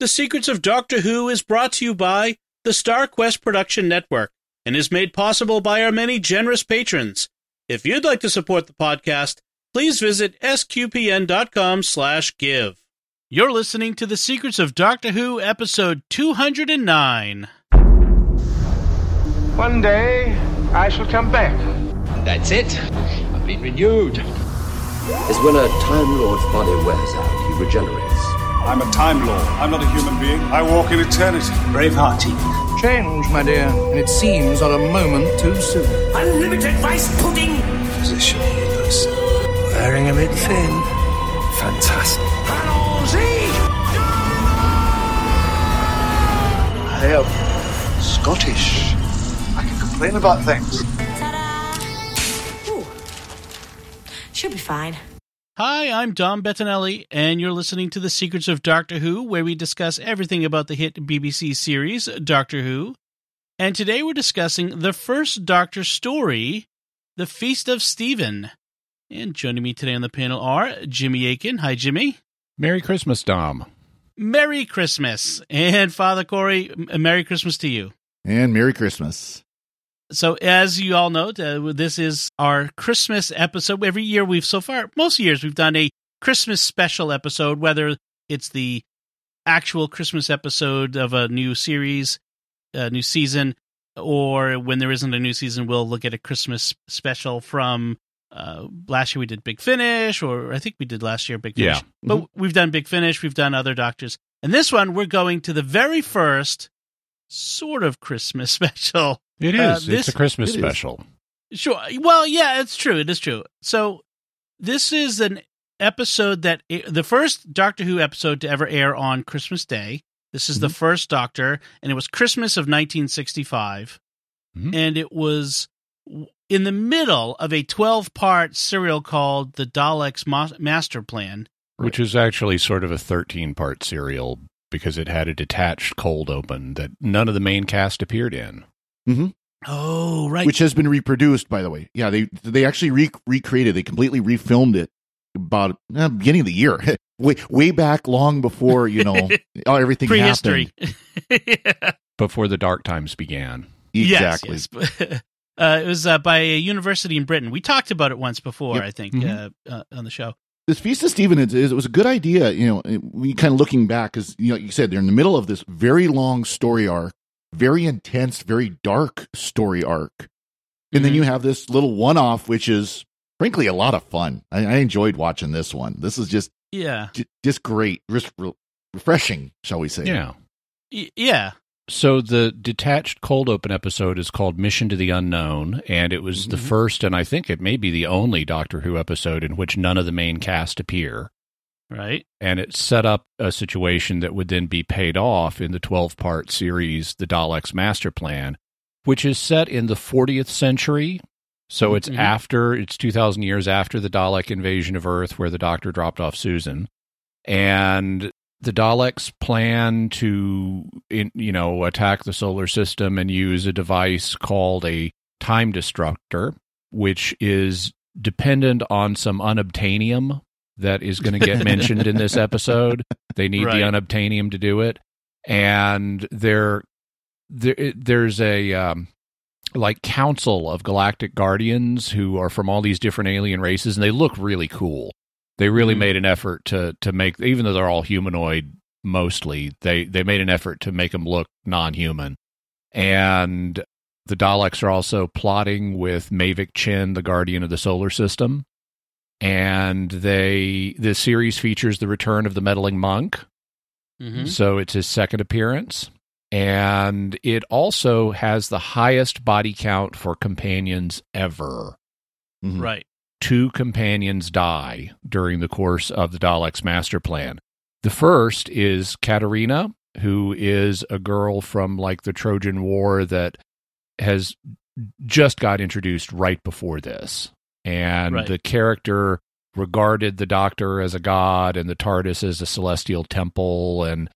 The Secrets of Doctor Who is brought to you by the Star Quest Production Network and is made possible by our many generous patrons. If you'd like to support the podcast, please visit sqpn.com slash give. You're listening to The Secrets of Doctor Who, episode 209. One day, I shall come back. That's it. I've been renewed. is when a Time Lord's body wears out, he regenerates. I'm a Time Lord. I'm not a human being. I walk in eternity. Braveheart. Change, my dear, and it seems not a moment too soon. Unlimited rice pudding. Position looks Wearing a bit thin. fantastic. Allons-y. I am Scottish. I can complain about things. Ta-da! Ooh. Should be fine. Hi, I'm Dom Bettinelli, and you're listening to The Secrets of Doctor Who, where we discuss everything about the hit BBC series, Doctor Who. And today we're discussing the first Doctor story, The Feast of Steven. And joining me today on the panel are Jimmy Akin. Hi, Jimmy. Merry Christmas, Dom. Merry Christmas. And Father Cory, Merry Christmas to you. And Merry Christmas. So, as you all know, uh, this is our Christmas episode. Every year we've so far, most years we've done a Christmas special episode, whether it's the actual Christmas episode of a new series, a new season, or when there isn't a new season, we'll look at a Christmas special from. Uh, last year we did Big Finish, or I think we did last year Big Finish. Yeah. But we've done Big Finish, we've done other Doctors. And this one, we're going to the very first sort of Christmas special. It is. Uh, it's this- a Christmas it is. special. Sure. Well, yeah, it's true. It is true. So this is an episode that the first Doctor Who episode to ever air on Christmas Day. This is the first Doctor, and it was Christmas of 1965, Mhm. and it was in the middle of a 12-part serial called The Daleks Ma- Master Plan. Which is actually sort of a 13 part serial because it had a detached cold open that none of the main cast appeared in. Oh, right. Which has been reproduced, by the way. Yeah, they they actually re- recreated. They completely refilmed it about uh, beginning of the year, way way back, long before you know everything prehistory. happened. yeah. Before the dark times began. Exactly. Yes, yes. uh, it was uh, by a university in Britain. We talked about it once before, Yep. I think, Mhm. uh, uh, on the show. This Feast of Steven is, is it was a good idea. You know, we kind of looking back because you know you said they're in the middle of this very long story arc, very intense, very dark story arc, and then Mhm. you have this little one off, which is frankly a lot of fun. I, I enjoyed watching this one. This is just Yeah, j- just great, just re- refreshing, shall we say? Yeah. Y- yeah, So the detached cold open episode is called Mission to the Unknown, and it was the Mhm. first and I think it may be the only Doctor Who episode in which none of the main cast appear. Right. and it set up a situation that would then be paid off in the 12 part series, The Daleks Master Plan, which is set in the 40th century. So it's Mhm. after, it's 2,000 years after the Dalek invasion of Earth, where the Doctor dropped off Susan. And the Daleks plan to, in, you know, attack the solar system and use a device called a time destructor, which is dependent on some unobtainium that is going to get mentioned in this episode. They need Right. the unobtainium to do it, and there, there there's a um, like council of galactic guardians who are from all these different alien races, and they look really cool. They really Mhm. made an effort to to make, even though they're all humanoid mostly, they they made an effort to make them look non-human, and the Daleks are also plotting with Mavic Chen, the guardian of the solar system. And they the series features the return of the meddling monk. hmm So it's his second appearance. And it also has the highest body count for companions ever. Mhm. Right. Two companions die during the course of the Daleks' master plan. The first is Katerina, who is a girl from like the Trojan War that has just got introduced right before this. And Right. the character regarded the Doctor as a god and the TARDIS as a celestial temple. And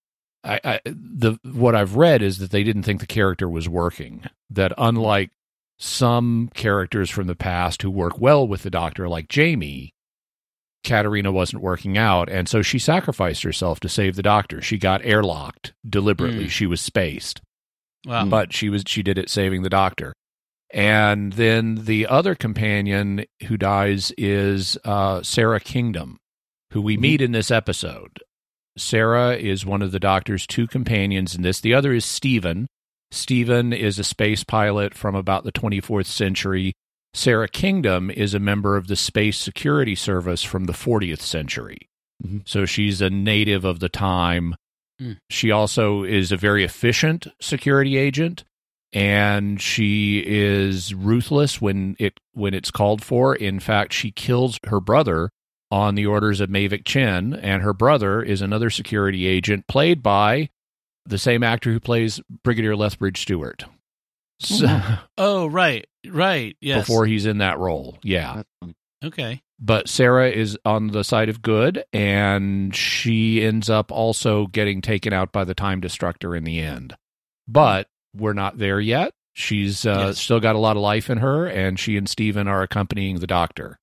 I, I, the what I've read is that they didn't think the character was working. That unlike some characters from the past who work well with the Doctor, like Jamie, Katerina wasn't working out, and so she sacrificed herself to save the doctor. She got airlocked deliberately. Mm. She was spaced, Wow. but she was she did it saving the doctor. And then the other companion who dies is uh, Sara Kingdom, who we meet in this episode. Sara is one of the doctor's two companions in this. The other is Steven. Steven is a space pilot from about the 24th century. Sara Kingdom is a member of the Space Security Service from the 40th century. Mhm. So she's a native of the time. Hmm. She also is a very efficient security agent and she is ruthless when it when it's called for. In fact, she kills her brother on the orders of Mavic Chen, and her brother is another security agent played by the same actor who plays Brigadier Lethbridge Stewart. So, oh, right, right. Yes. Before he's in that role, yeah. Okay. But Sara is on the side of good, and she ends up also getting taken out by the Time Destructor in the end. But we're not there yet. She's uh, Yes. still got a lot of life in her, and she and Steven are accompanying the Doctor.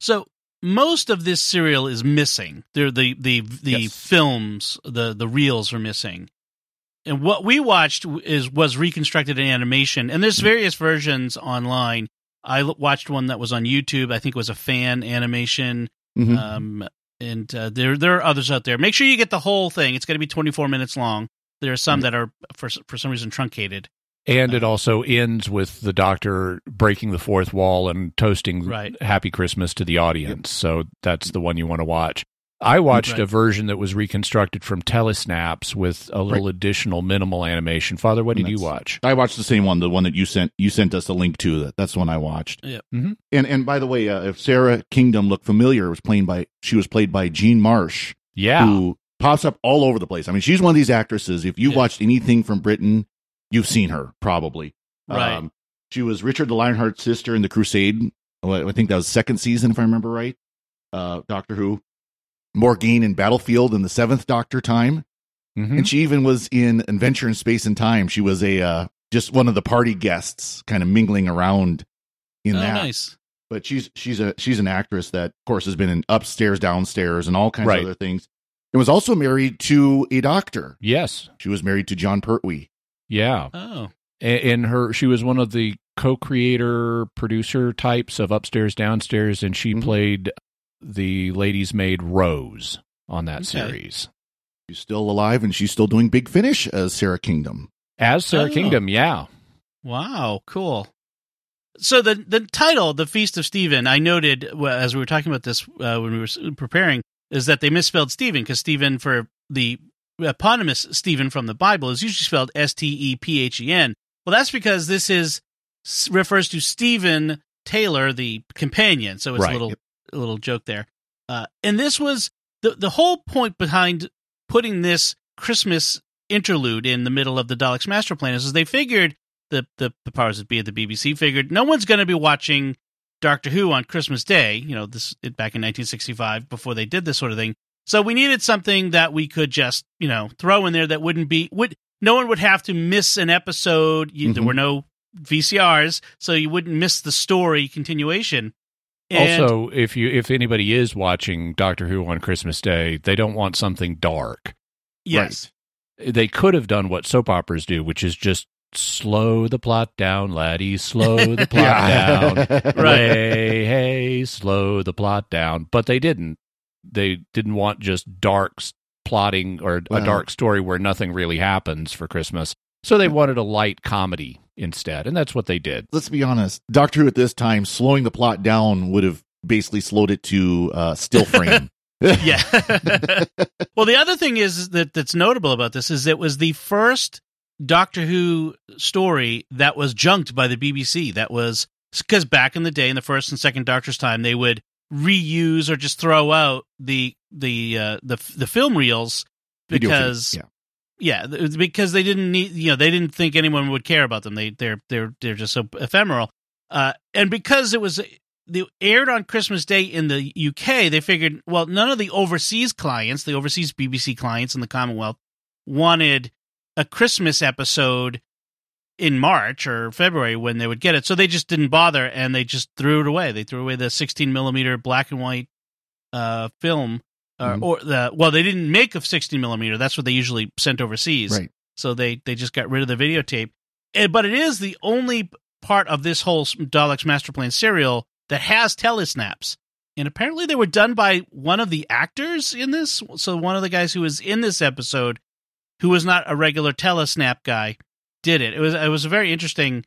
So most of this serial is missing. There, the the the Yes. films, the the reels are missing. And what we watched is was reconstructed in animation, and there's various versions online. I watched one that was on YouTube. I think it was a fan animation. Mhm. Um, and uh, there there are others out there. Make sure you get the whole thing. It's going to be 24 minutes long. There are some that are for for some reason truncated. And it also ends with the Doctor breaking the fourth wall and toasting Right. Happy Christmas to the audience. So that's the one you want to watch. I watched Right. a version that was reconstructed from Telesnaps with a little additional minimal animation. Father, what did you watch? I watched the same one, the one that you sent. You sent us a link to. That that's the one I watched. Yep. Mhm. And and by the way, uh, if Sara Kingdom looked familiar, it was played by she was played by Jean Marsh, Yeah. who pops up all over the place. I mean, she's one of these actresses. If you Yeah. watched anything from Britain, you've seen her probably. Um, Right. she was Richard the Lionheart's sister in the Crusade. I think that was second season, if I remember right. Uh, Doctor Who. Morgaine in Battlefield in the seventh Doctor time. Mhm. And she even was in Adventure in Space and Time. She was a uh, just one of the party guests, kind of mingling around in oh, that. nice. But she's she's a she's an actress that, of course, has been in Upstairs, Downstairs, and all kinds Right. of other things. And was also married to a doctor. Yes. She was married to Jon Pertwee. Yeah. Oh, A- And her, she was one of the co-creator producer types of Upstairs Downstairs, and she Mhm. played the lady's maid Rose on that Okay. series. She's still alive, and she's still doing Big Finish as Sara Kingdom. As Sara Oh. Kingdom, yeah. Wow, cool. So the the title, "The Feast of Steven," I noted as we were talking about this uh, when we were preparing, is that they misspelled Steven because Stephen for the eponymous Stephen from the Bible is usually spelled S T E P H E N. Well, that's because this is refers to Steven Taylor, the companion. So it's Right. a little a little joke there. Uh, and this was the the whole point behind putting this Christmas interlude in the middle of the Daleks' master plan is, is they figured the, the the powers that be at the BBC figured no one's going to be watching Doctor Who on Christmas Day. You know this it, back in 1965 before they did this sort of thing. So we needed something that we could just you know throw in there that wouldn't be would no one would have to miss an episode. You, There were mm-hmm. no VCRs, so you wouldn't miss the story continuation. And- also, if you if anybody is watching Doctor Who on Christmas Day, they don't want something dark. yes, They could have done what soap operas do, which is just slow the plot down, laddie, slow the plot down. Right. Hey, hey, slow the plot down. But they didn't. They didn't want just dark plotting or a dark story where nothing really happens for Christmas. So they wanted a light comedy instead, and that's what they did. Let's be honest. Doctor Who at this time, slowing the plot down would have basically slowed it to uh, still frame. yeah. well, the other thing is that that's notable about this is it was the first Doctor Who story that was junked by the BBC. That was because back in the day, in the first and second Doctor's time, they would reuse or just throw out the the uh, the the film reels because feeds, yeah. yeah, because they didn't need you know they didn't think anyone would care about them. They they're they're they're just so ephemeral. Uh, and because it was they aired on Christmas Day in the UK, they figured well none of the overseas clients, the overseas BBC clients in the Commonwealth, wanted a Christmas episode in March or February when they would get it. So they just didn't bother and they just threw it away. They threw away the 16 millimeter black and white uh, film, uh, Mhm. or the well, they didn't make a 60 millimeter. That's what they usually sent overseas. Right. So they they just got rid of the videotape. Eh, But it is the only part of this whole Daleks Master Plan serial that has telesnaps. And apparently they were done by one of the actors in this. So one of the guys who was in this episode, who was not a regular telesnap guy, did it. It was it was a very interesting.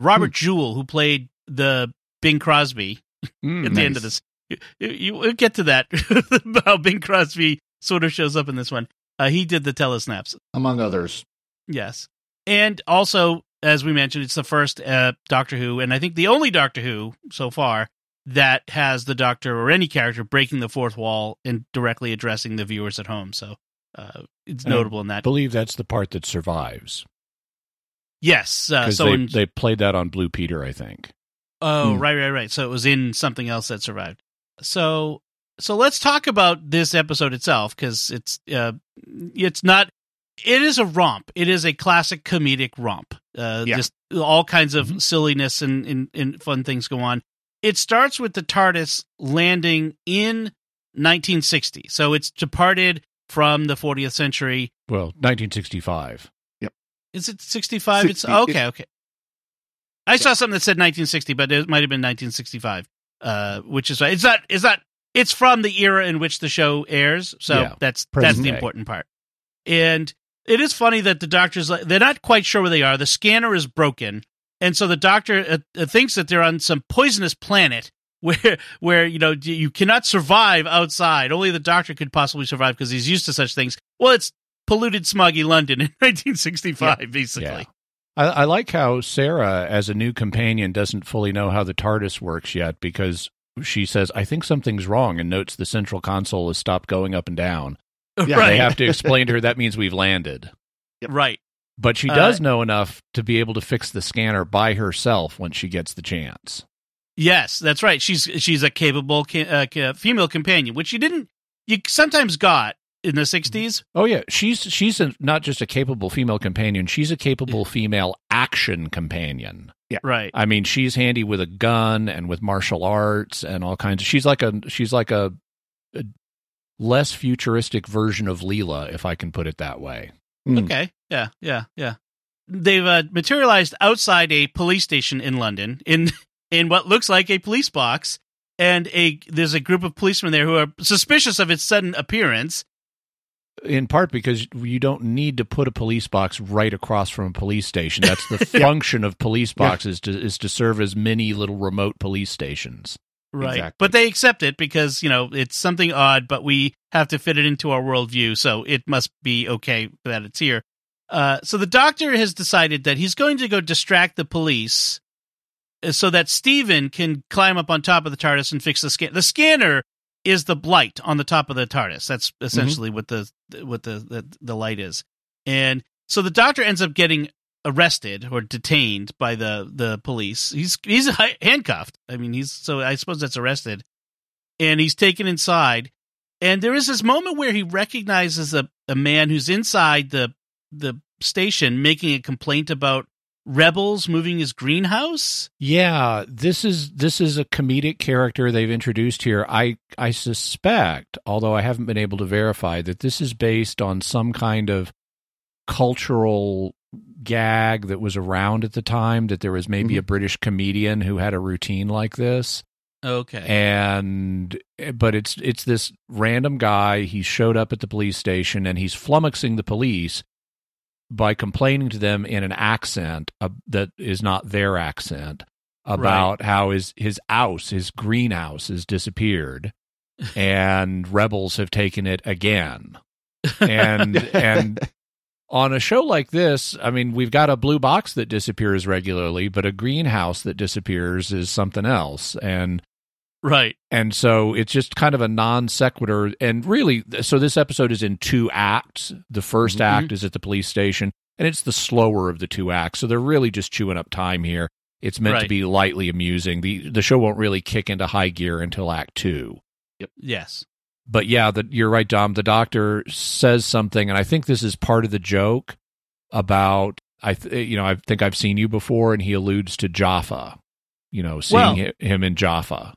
Robert Jewell, who played the Bing Crosby Mm, at the end of nice. this, you, you we'll get to that how Bing Crosby sort of shows up in this one. Uh, he did the telesnaps. among others. Yes. And also, as we mentioned, it's the first uh, Doctor Who, and I think the only Doctor Who so far that has the Doctor or any character breaking the fourth wall and directly addressing the viewers at home. So uh, it's And I notable in that. believe that's the part that survives yes. Uh, so they, in, they played that on Blue Peter, I think. oh, Hmm. right, right, right. So it was in something else that survived. So so let's talk about this episode itself because it's uh, it's not. It is a romp. It is a classic comedic romp. Uh, Yeah. Just all kinds of silliness and, and, and fun things go on. It starts with the TARDIS landing in 1960. So it's departed from the 40th century. Well, 1965. Yep. Is it 65? It's 60. okay, okay. I saw something that said 1960, but it might have been 1965. Uh, which is right. It's not. It's not. It's from the era in which the show airs. So Yeah, that's that's the day. important part. And it is funny that the doctors they're not quite sure where they are. The scanner is broken, and so the doctor uh, uh, thinks that they're on some poisonous planet where where you know you cannot survive outside. Only the doctor could possibly survive because he's used to such things. Well, it's polluted, smoggy London in 1965, basically. Yeah. I, I like how Sara, as a new companion, doesn't fully know how the TARDIS works yet because she says, I think something's wrong, and notes the central console has stopped going up and down. Yeah, right, They have to explain to her that means we've landed. right. But she Uh, does know enough to be able to fix the scanner by herself when she gets the chance. Yes, that's right. She's she's a capable ca- uh, ca- female companion, which you didn't you sometimes got in the 60s. Oh yeah, she's she's a, not just a capable female companion; she's a capable female action companion. Yeah. Right. I mean, she's handy with a gun and with martial arts and all kinds of. She's like a she's like a, a less futuristic version of Leela, if I can put it that way. Hmm. Okay. Yeah, yeah, yeah. They've uh, materialized outside a police station in London in in what looks like a police box and a there's a group of policemen there who are suspicious of its sudden appearance. In part because you don't need to put a police box right across from a police station. That's the function of police boxes to, is to serve as mini little remote police stations. Right. Exactly. But they accept it because, you know, it's something odd, but we have to fit it into our worldview, so it must be okay that it's here. Uh, so the doctor has decided that he's going to go distract the police so that Steven can climb up on top of the TARDIS and fix the scan. The scanner is the blight on the top of the TARDIS. That's mm-hmm. essentially what the what the, the the light is. And so the doctor ends up getting arrested or detained by the the police. He's he's handcuffed. I mean, he's so I suppose that's arrested, and he's taken inside. And there is this moment where he recognizes a, a man who's inside the the station making a complaint about rebels moving his greenhouse. Yeah, this is this is a comedic character they've introduced here. I I suspect, although I haven't been able to verify, that this is based on some kind of cultural gag that was around at the time. That there was maybe a mm-hmm. British comedian who had a routine like this, Okay. and but it's it's this random guy. He showed up at the police station and he's flummoxing the police by complaining to them in an accent uh, that is not their accent about how his his house, his greenhouse, has disappeared, and rebels have taken it again. And and on a show like this, I mean, we've got a blue box that disappears regularly, but a greenhouse that disappears is something else. And right. and so it's just kind of a non sequitur. And really, so this episode is in two acts. The 1st Mhm. act is at the police station, and it's the slower of the two acts. So they're really just chewing up time here. It's meant to be lightly amusing. the The show won't really kick into high gear until Act Two. Yep. Yes. But yeah, the, you're right, Dom. The doctor says something, and I think this is part of the joke about I, th- you know, I think I've seen you before, and he alludes to Jaffa. You know, seeing Well- him in Jaffa.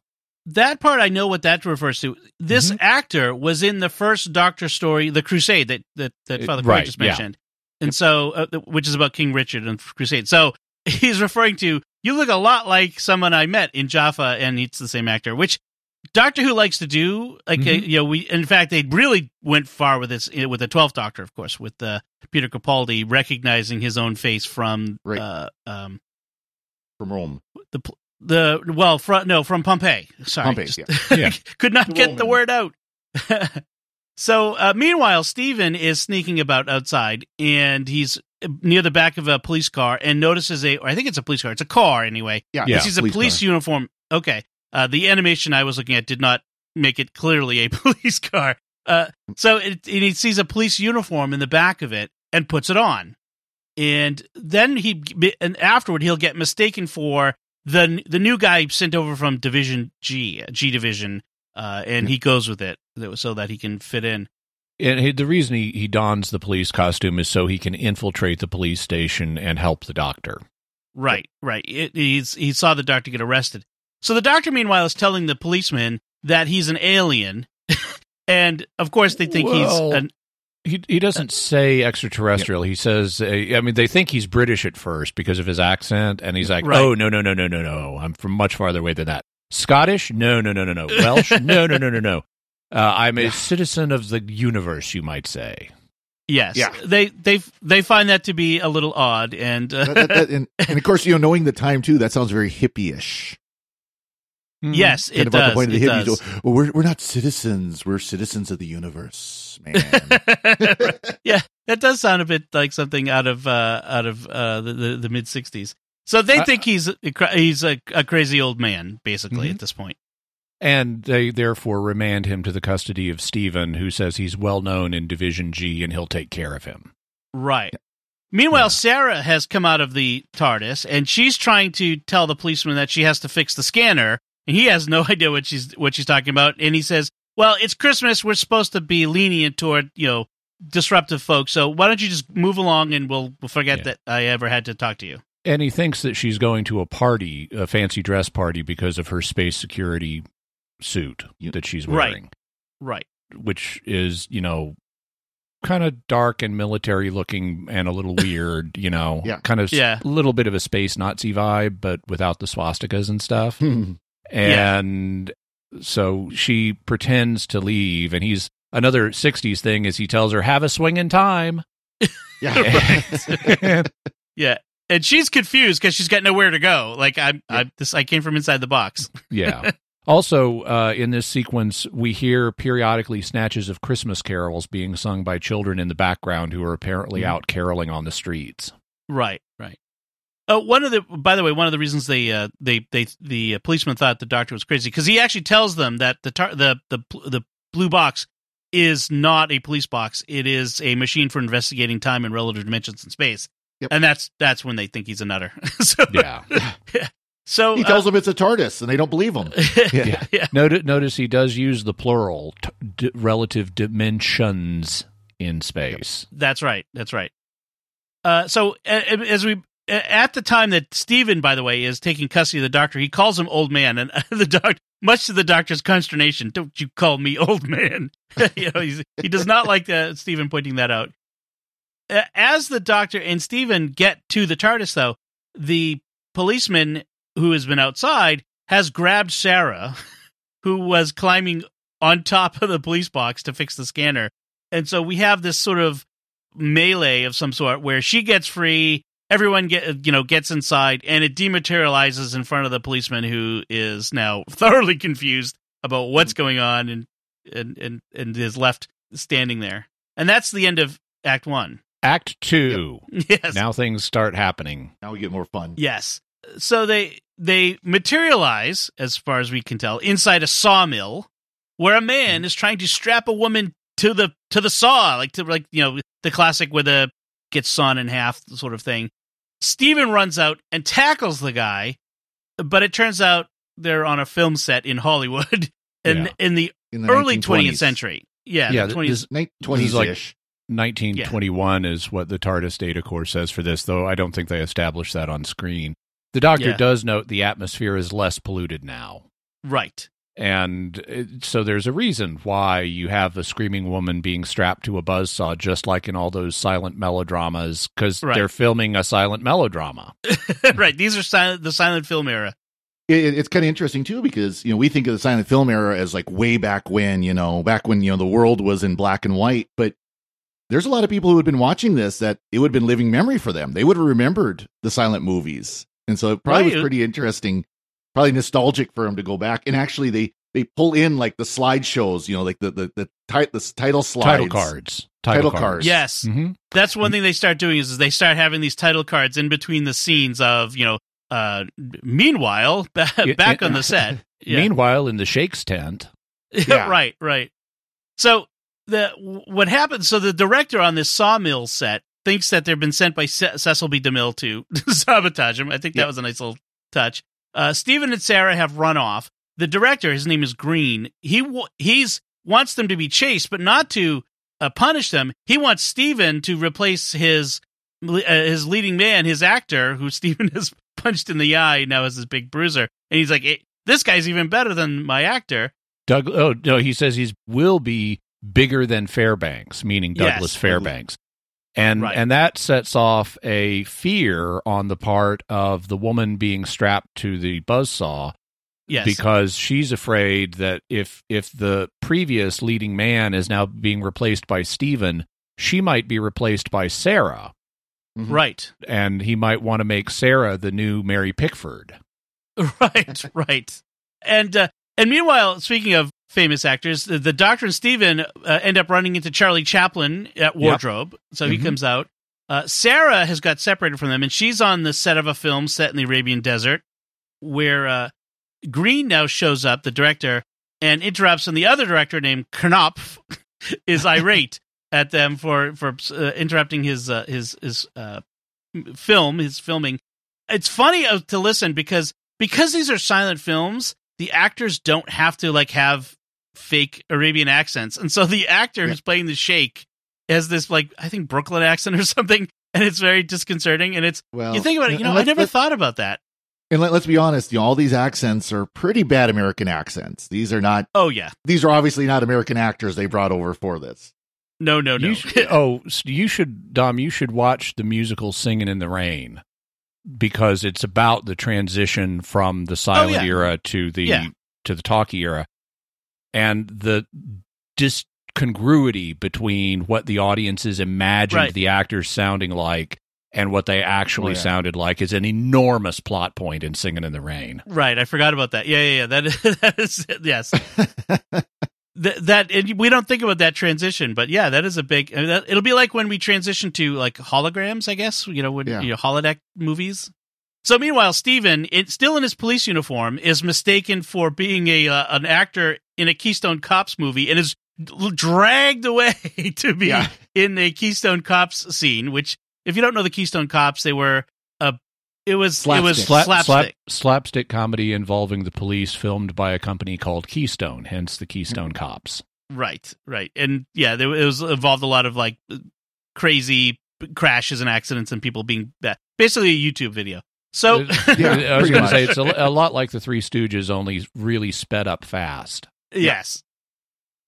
That part I know what that refers to. This Mm-hmm. actor was in the first Doctor story, The Crusade, that that, that Father Cory right, just yeah. mentioned, and so uh, which is about King Richard and Crusade. So he's referring to you look a lot like someone I met in Jaffa, and it's the same actor, which. Doctor Who likes to do, like uh, Mhm. you know, we in fact they really went far with this with the Twelfth Doctor, of course, with uh, Peter Capaldi recognizing his own face from Right. uh, um, from Rome. the the well from no from Pompeii. Sorry, Pompeii, Just- yeah. could not get the word out. so uh, meanwhile, Steven is sneaking about outside, and he's near the back of a police car and notices a. Or I think it's a police car. It's a car anyway. Yeah, Yeah. He sees a police car. uniform. Okay, uh, the animation I was looking at did not make it clearly a police car. Uh, so it, and he sees a police uniform in the back of it and puts it on, and then he and afterward he'll get mistaken for the the new guy sent over from Division G G Division, uh, and he goes with it so that he can fit in. And he, the reason he, he dons the police costume is so he can infiltrate the police station and help the doctor. Right, right. It, he's he saw the doctor get arrested. So the doctor, meanwhile, is telling the policeman that he's an alien, and of course they think Well, he's an He he doesn't say extraterrestrial. He says, uh, I mean, they think he's British at first because of his accent, and he's like, Right. "Oh no, no, no, no, no, no! I'm from much farther away than that. Scottish? No, no, no, no, no. Welsh? no, no, no, no, no. Uh, I'm a citizen of the universe, you might say. yes. Yeah. They they they find that to be a little odd, and uh, That- that- that- and, and of course, you know, knowing the time too, that sounds very hippie-ish. yes, Kind it of about does. the point of it hippies. does. Well, we're we're not citizens. We're citizens of the universe, man. yeah, that does sound a bit like something out of uh, out of uh, the the, the mid '60s. So they Uh, think he's a, he's a, a crazy old man, basically, Mhm. at this point. And they therefore remand him to the custody of Steven, who says he's well known in Division G and he'll take care of him. Right. Meanwhile, Yeah. Sara has come out of the TARDIS and she's trying to tell the policeman that she has to fix the scanner, and he has no idea what she's what she's talking about. And he says, "Well, it's Christmas. We're supposed to be lenient toward you know disruptive folks. So why don't you just move along and we'll, we'll forget Yeah. that I ever had to talk to you." And he thinks that she's going to a party, a fancy dress party, because of her space security suit that she's wearing, Right. which is, you know, kind of dark and military looking and a little weird, you know, Yeah. kind of Yeah. a little bit of a space Nazi vibe, but without the swastikas and stuff. Hmm. And so she pretends to leave, and he's another 60s thing is he tells her, have a swing in time. yeah. And- Yeah. And she's confused because she's got nowhere to go. Like I'm, I this I came from inside the box. Yeah. Also, uh, in this sequence, we hear periodically snatches of Christmas carols being sung by children in the background who are apparently Mm-hmm. out caroling on the streets. Right, right. Uh, one of the, by the way, one of the reasons they, uh, they, they, the uh, policeman thought the doctor was crazy because he actually tells them that the tar- the the the blue box is not a police box; it is a machine for investigating time and relative dimensions in space. Yep. And that's that's when they think he's a nutter. so, Yeah. so He uh, tells them it's a TARDIS, and they don't believe him. yeah, yeah, Notice, notice he does use the plural, t- d- relative dimensions in space. That's right. That's right. Uh, so a- a- as we a- at the time that Steven, by the way, is taking custody of the doctor, he calls him old man, and the doctor, much to the doctor's consternation, don't you call me old man? you know, he does not like uh, Steven pointing that out. As the doctor and Steven get to the TARDIS, though, the policeman who has been outside has grabbed Sara, who was climbing on top of the police box to fix the scanner. And so we have this sort of melee of some sort where she gets free, everyone get you know gets inside, and it dematerializes in front of the policeman who is now thoroughly confused about what's mm-hmm. going on and and and, and is left standing there. And that's the end of Act One. Act two. Yes. Now things start happening. Now we get more fun. Yes. So they they materialize, as far as we can tell, inside a sawmill where a man mm. is trying to strap a woman to the to the saw, like to like you know the classic where the gets sawn in half sort of thing. Steven runs out and tackles the guy, but it turns out they're on a film set in Hollywood in Yeah. in the, In the early 1920s. twentieth century. Yeah, Yeah, the th- 20s. this- Nin- This is like- 20s-ish. 1921 is what the TARDIS data core says for this, though I don't think they established that on screen. The doctor Yeah. does note the atmosphere is less polluted now. Right. And it, so there's a reason why you have a screaming woman being strapped to a buzzsaw, just like in all those silent melodramas, because Right. they're filming a silent melodrama. right. These are silent, the silent film era. it, it's kind of interesting too because you know we think of the silent film era as like way back when you know back when you know the world was in black and white but there's a lot of people who had been watching this that it would have been living memory for them they would have remembered the silent movies and so it probably Right. was pretty interesting probably nostalgic for him to go back and actually they they pull in like the slideshows you know like the the the, ti- the title slides Title cards. Title cards. Yes. hmm That's one thing they start doing is, is they start having these title cards in between the scenes of, you know, uh, meanwhile, ba- back yeah. on the set. Yeah. Meanwhile, in the Shakes tent, Yeah. right, right. So the what happens? So the director on this sawmill set thinks that they've been sent by Ce- Cecil B. DeMille to sabotage him. I think that Yeah. was a nice little touch. Uh, Steven and Sara have run off. The director, his name is Green. He w- he's wants them to be chased, but not to uh, punish them. He wants Steven to replace his uh, his leading man, his actor, who Steven has punched in the eye now as his big bruiser, and he's like, "Eh, "This guy's even better than my actor." Doug. Oh no, he says he's will be bigger than Fairbanks, meaning Yes. Douglas Fairbanks, and Right. and that sets off a fear on the part of the woman being strapped to the buzzsaw Yes, because she's afraid that if if the previous leading man is now being replaced by Steven, she might be replaced by Sara, right. and he might want to make Sara the new Mary Pickford. right, right. And uh, and meanwhile, speaking of famous actors, the, the Doctor and Steven uh, end up running into Charlie Chaplin at Wardrobe, so he Mhm. comes out. Uh, Sara has got separated from them, and she's on the set of a film set in the Arabian Desert, where uh, Green now shows up, the director, and interrupts, and the other director named Knopf is irate at them for for uh, interrupting his uh, his his uh, film, his filming. It's funny to listen because because these are silent films, the actors don't have to like have fake Arabian accents, and so the actor who's playing the Sheikh has this like I think Brooklyn accent or something, and it's very disconcerting. And it's well you think about it, you know, I never thought about that. and let, let's be honest you know all these accents are pretty bad american accents these are not Oh yeah, these are obviously not American actors they brought over for this. no, no, no. You should, oh, s- you should, Dom. You should watch the musical "Singing in the Rain" because it's about the transition from the oh, silent yeah. era to the Yeah. to the talkie era, and the discongruity between what the audiences imagined Right. the actors sounding like and what they actually Oh, yeah. sounded like is an enormous plot point in "Singing in the Rain." Right, I forgot about that. Yeah, yeah, yeah. That is, that is yes. Th- that and we don't think about that transition, but yeah, that is a big. I mean, that, it'll be like when we transition to like holograms, I guess. You know, when Yeah. you know, holodeck movies. So meanwhile, Steven, it, still in his police uniform, is mistaken for being a uh, an actor in a Keystone Cops movie and is dragged away to be Yeah. in a Keystone Cops scene. Which, if you don't know the Keystone Cops, they were a. It was it was Slapstick. Slap- slapstick. slap- slapstick comedy involving the police, filmed by a company called Keystone, hence the Keystone Cops. Right, right, and yeah, there it was involved a lot of like crazy crashes and accidents and people being bad. Basically, a YouTube video. So Yeah, I was going to say it's a, a lot like the Three Stooges, only really sped up fast. yes.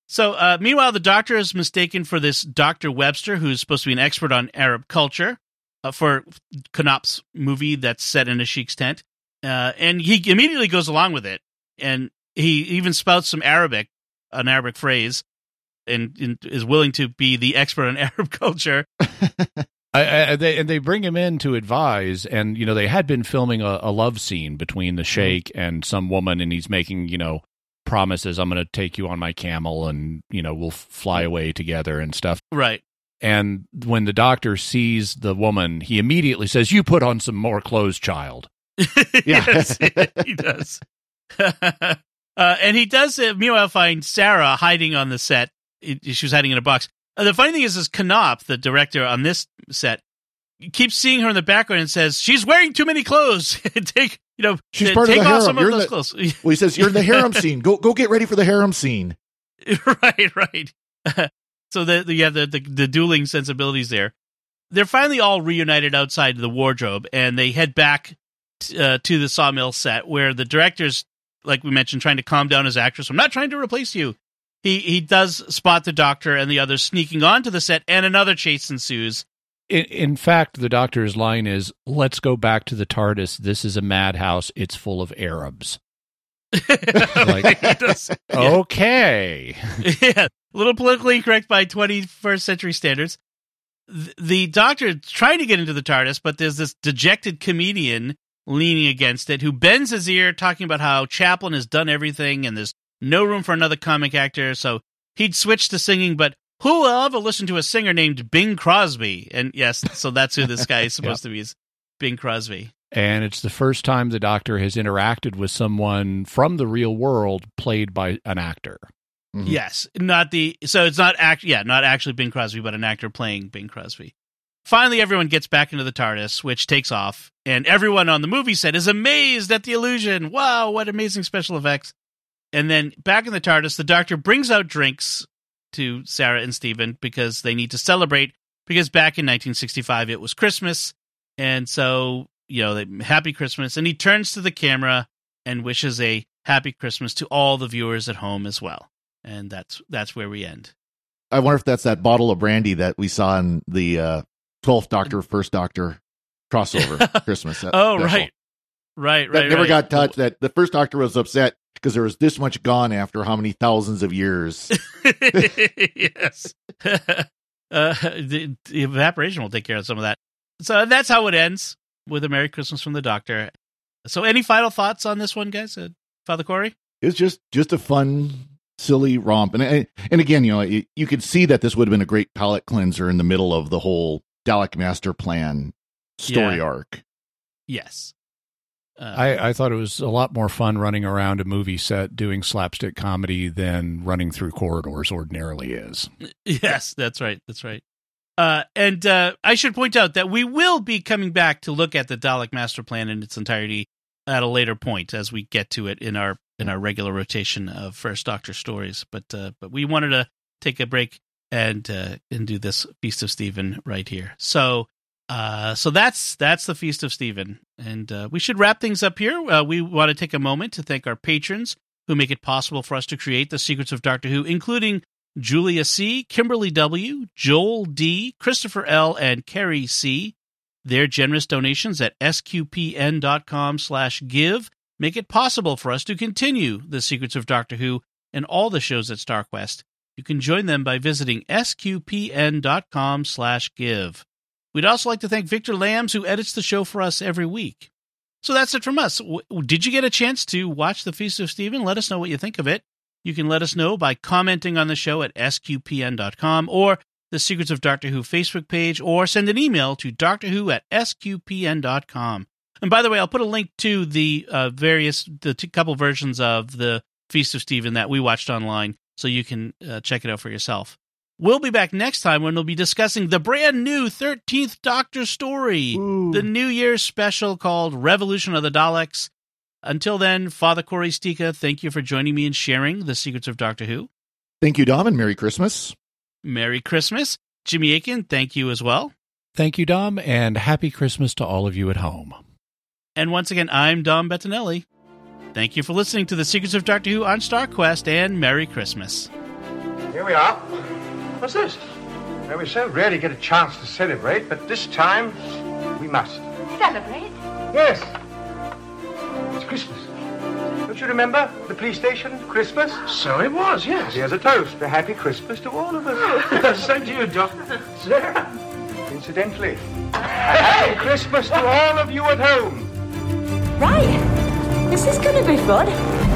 So uh, meanwhile, the doctor is mistaken for this Doctor Webster, who's supposed to be an expert on Arab culture, uh, for Knopf's movie that's set in a sheik's tent, uh, and he immediately goes along with it, and he even spouts some Arabic, an Arabic phrase, and, and is willing to be the expert on Arab culture. I, I, they, and they bring him in to advise, and you know they had been filming a, a love scene between the sheikh and some woman, and he's making you know promises. I'm going to take you on my camel, and you know we'll fly away together and stuff. Right. And when the doctor sees the woman, he immediately says, "You put on some more clothes, child." Yes, he does. uh, and he does, uh, meanwhile, find Sara hiding on the set. It- she was hiding in a box. Uh, the funny thing is, is Knopf, the director on this set, keeps seeing her in the background and says, "She's wearing too many clothes. take, you know, She's t- part of take the off harem. some of You're in those the- clothes." Well, he says you're in the harem scene. Go go get ready for the harem scene. right, right. so the, the you have the, the the dueling sensibilities there. They're finally all reunited outside the wardrobe, and they head back t- uh, to the sawmill set where the director's like we mentioned, trying to calm down his actress. I'm not trying to replace you. He he does spot the doctor and the others sneaking onto the set, and another chase ensues. In, in fact, the doctor's line is, "Let's go back to the TARDIS. This is a madhouse. It's full of Arabs." like, does- okay. yeah, a little politically incorrect by 21st century standards. Th- The doctor trying to get into the TARDIS, but there's this dejected comedian leaning against it who bends his ear, talking about how Chaplin has done everything and there's no room for another comic actor. So he'd switch to singing, but who will ever listen to a singer named Bing Crosby? And yes, so that's who this guy is supposed to be is Bing Crosby. And it's the first time the doctor has interacted with someone from the real world played by an actor. Mhm. Yes, not the so it's not act yeah, not actually Bing Crosby, but an actor playing Bing Crosby. Finally, everyone gets back into the TARDIS, which takes off, and everyone on the movie set is amazed at the illusion. Wow, what amazing special effects! And then back in the TARDIS, the Doctor brings out drinks to Sara and Steven because they need to celebrate. Because back in 1965, it was Christmas, and so you know, they, happy Christmas. And he turns to the camera and wishes a happy Christmas to all the viewers at home as well and that's that's where we end. I wonder if that's that bottle of brandy that we saw in the uh, 12th Doctor, First Doctor crossover Christmas. that oh, special. Right, right, That never right. got touched. That the First Doctor was upset because there was this much gone after how many thousands of years. yes, uh, the, the evaporation will take care of some of that. So that's how it ends with a Merry Christmas from the Doctor. So, any final thoughts on this one, guys? Uh, Father Cory? It's just just a fun, silly romp, and and, and again, you know, you, you could see that this would have been a great palate cleanser in the middle of the whole Dalek Master Plan story Yeah. arc. Yes. Uh, I, I thought it was a lot more fun running around a movie set doing slapstick comedy than running through corridors ordinarily is. Yes, that's right. That's right. Uh, and uh, I should point out that we will be coming back to look at the Dalek Master Plan in its entirety at a later point as we get to it in our in our regular rotation of First Doctor stories. But uh, but we wanted to take a break and uh, and do this Feast of Steven right here. So uh, so that's that's the Feast of Steven, and uh, we should wrap things up here. Uh, we want to take a moment to thank our patrons who make it possible for us to create the Secrets of Doctor Who, including Julia C., Kimberly W., Joel D., Christopher L., and Carrie C. Their generous donations at sqpn.com slash give make it possible for us to continue the Secrets of Doctor Who and all the shows at StarQuest. You can join them by visiting sqpn.com slash give. We'd also like to thank Victor Lambs, who edits the show for us every week. So that's it from us. Did you get a chance to watch The Feast of Steven? Let us know what you think of it. You can let us know by commenting on the show at sqpn.com or the Secrets of Doctor Who Facebook page, or send an email to doctorwho at sqpn.com. And by the way, I'll put a link to the uh, various, the t- couple versions of the Feast of Steven that we watched online, so you can uh, check it out for yourself. We'll be back next time when we'll be discussing the brand new 13th Doctor story, the New Year's special called Revolution of the Daleks. Until then, Father Cory Sticha, thank you for joining me and sharing the secrets of Doctor Who. Thank you, Dom, and Merry Christmas. Merry Christmas. Jimmy Akin, thank you as well. Thank you, Dom, and happy Christmas to all of you at home. And once again, I'm Dom Bettinelli. Thank you for listening to the Secrets of Doctor Who on StarQuest, and Merry Christmas. Here we are. What's this? Well, we so rarely get a chance to celebrate, but this time we must. Celebrate? Yes. It's Christmas. Don't you remember the police station, Christmas? So it was, yes. Here's a toast. A happy Christmas to all of us. Same to you, Doc. Sara. Incidentally, a happy Christmas to all of you at home. Right. This is going to be fun.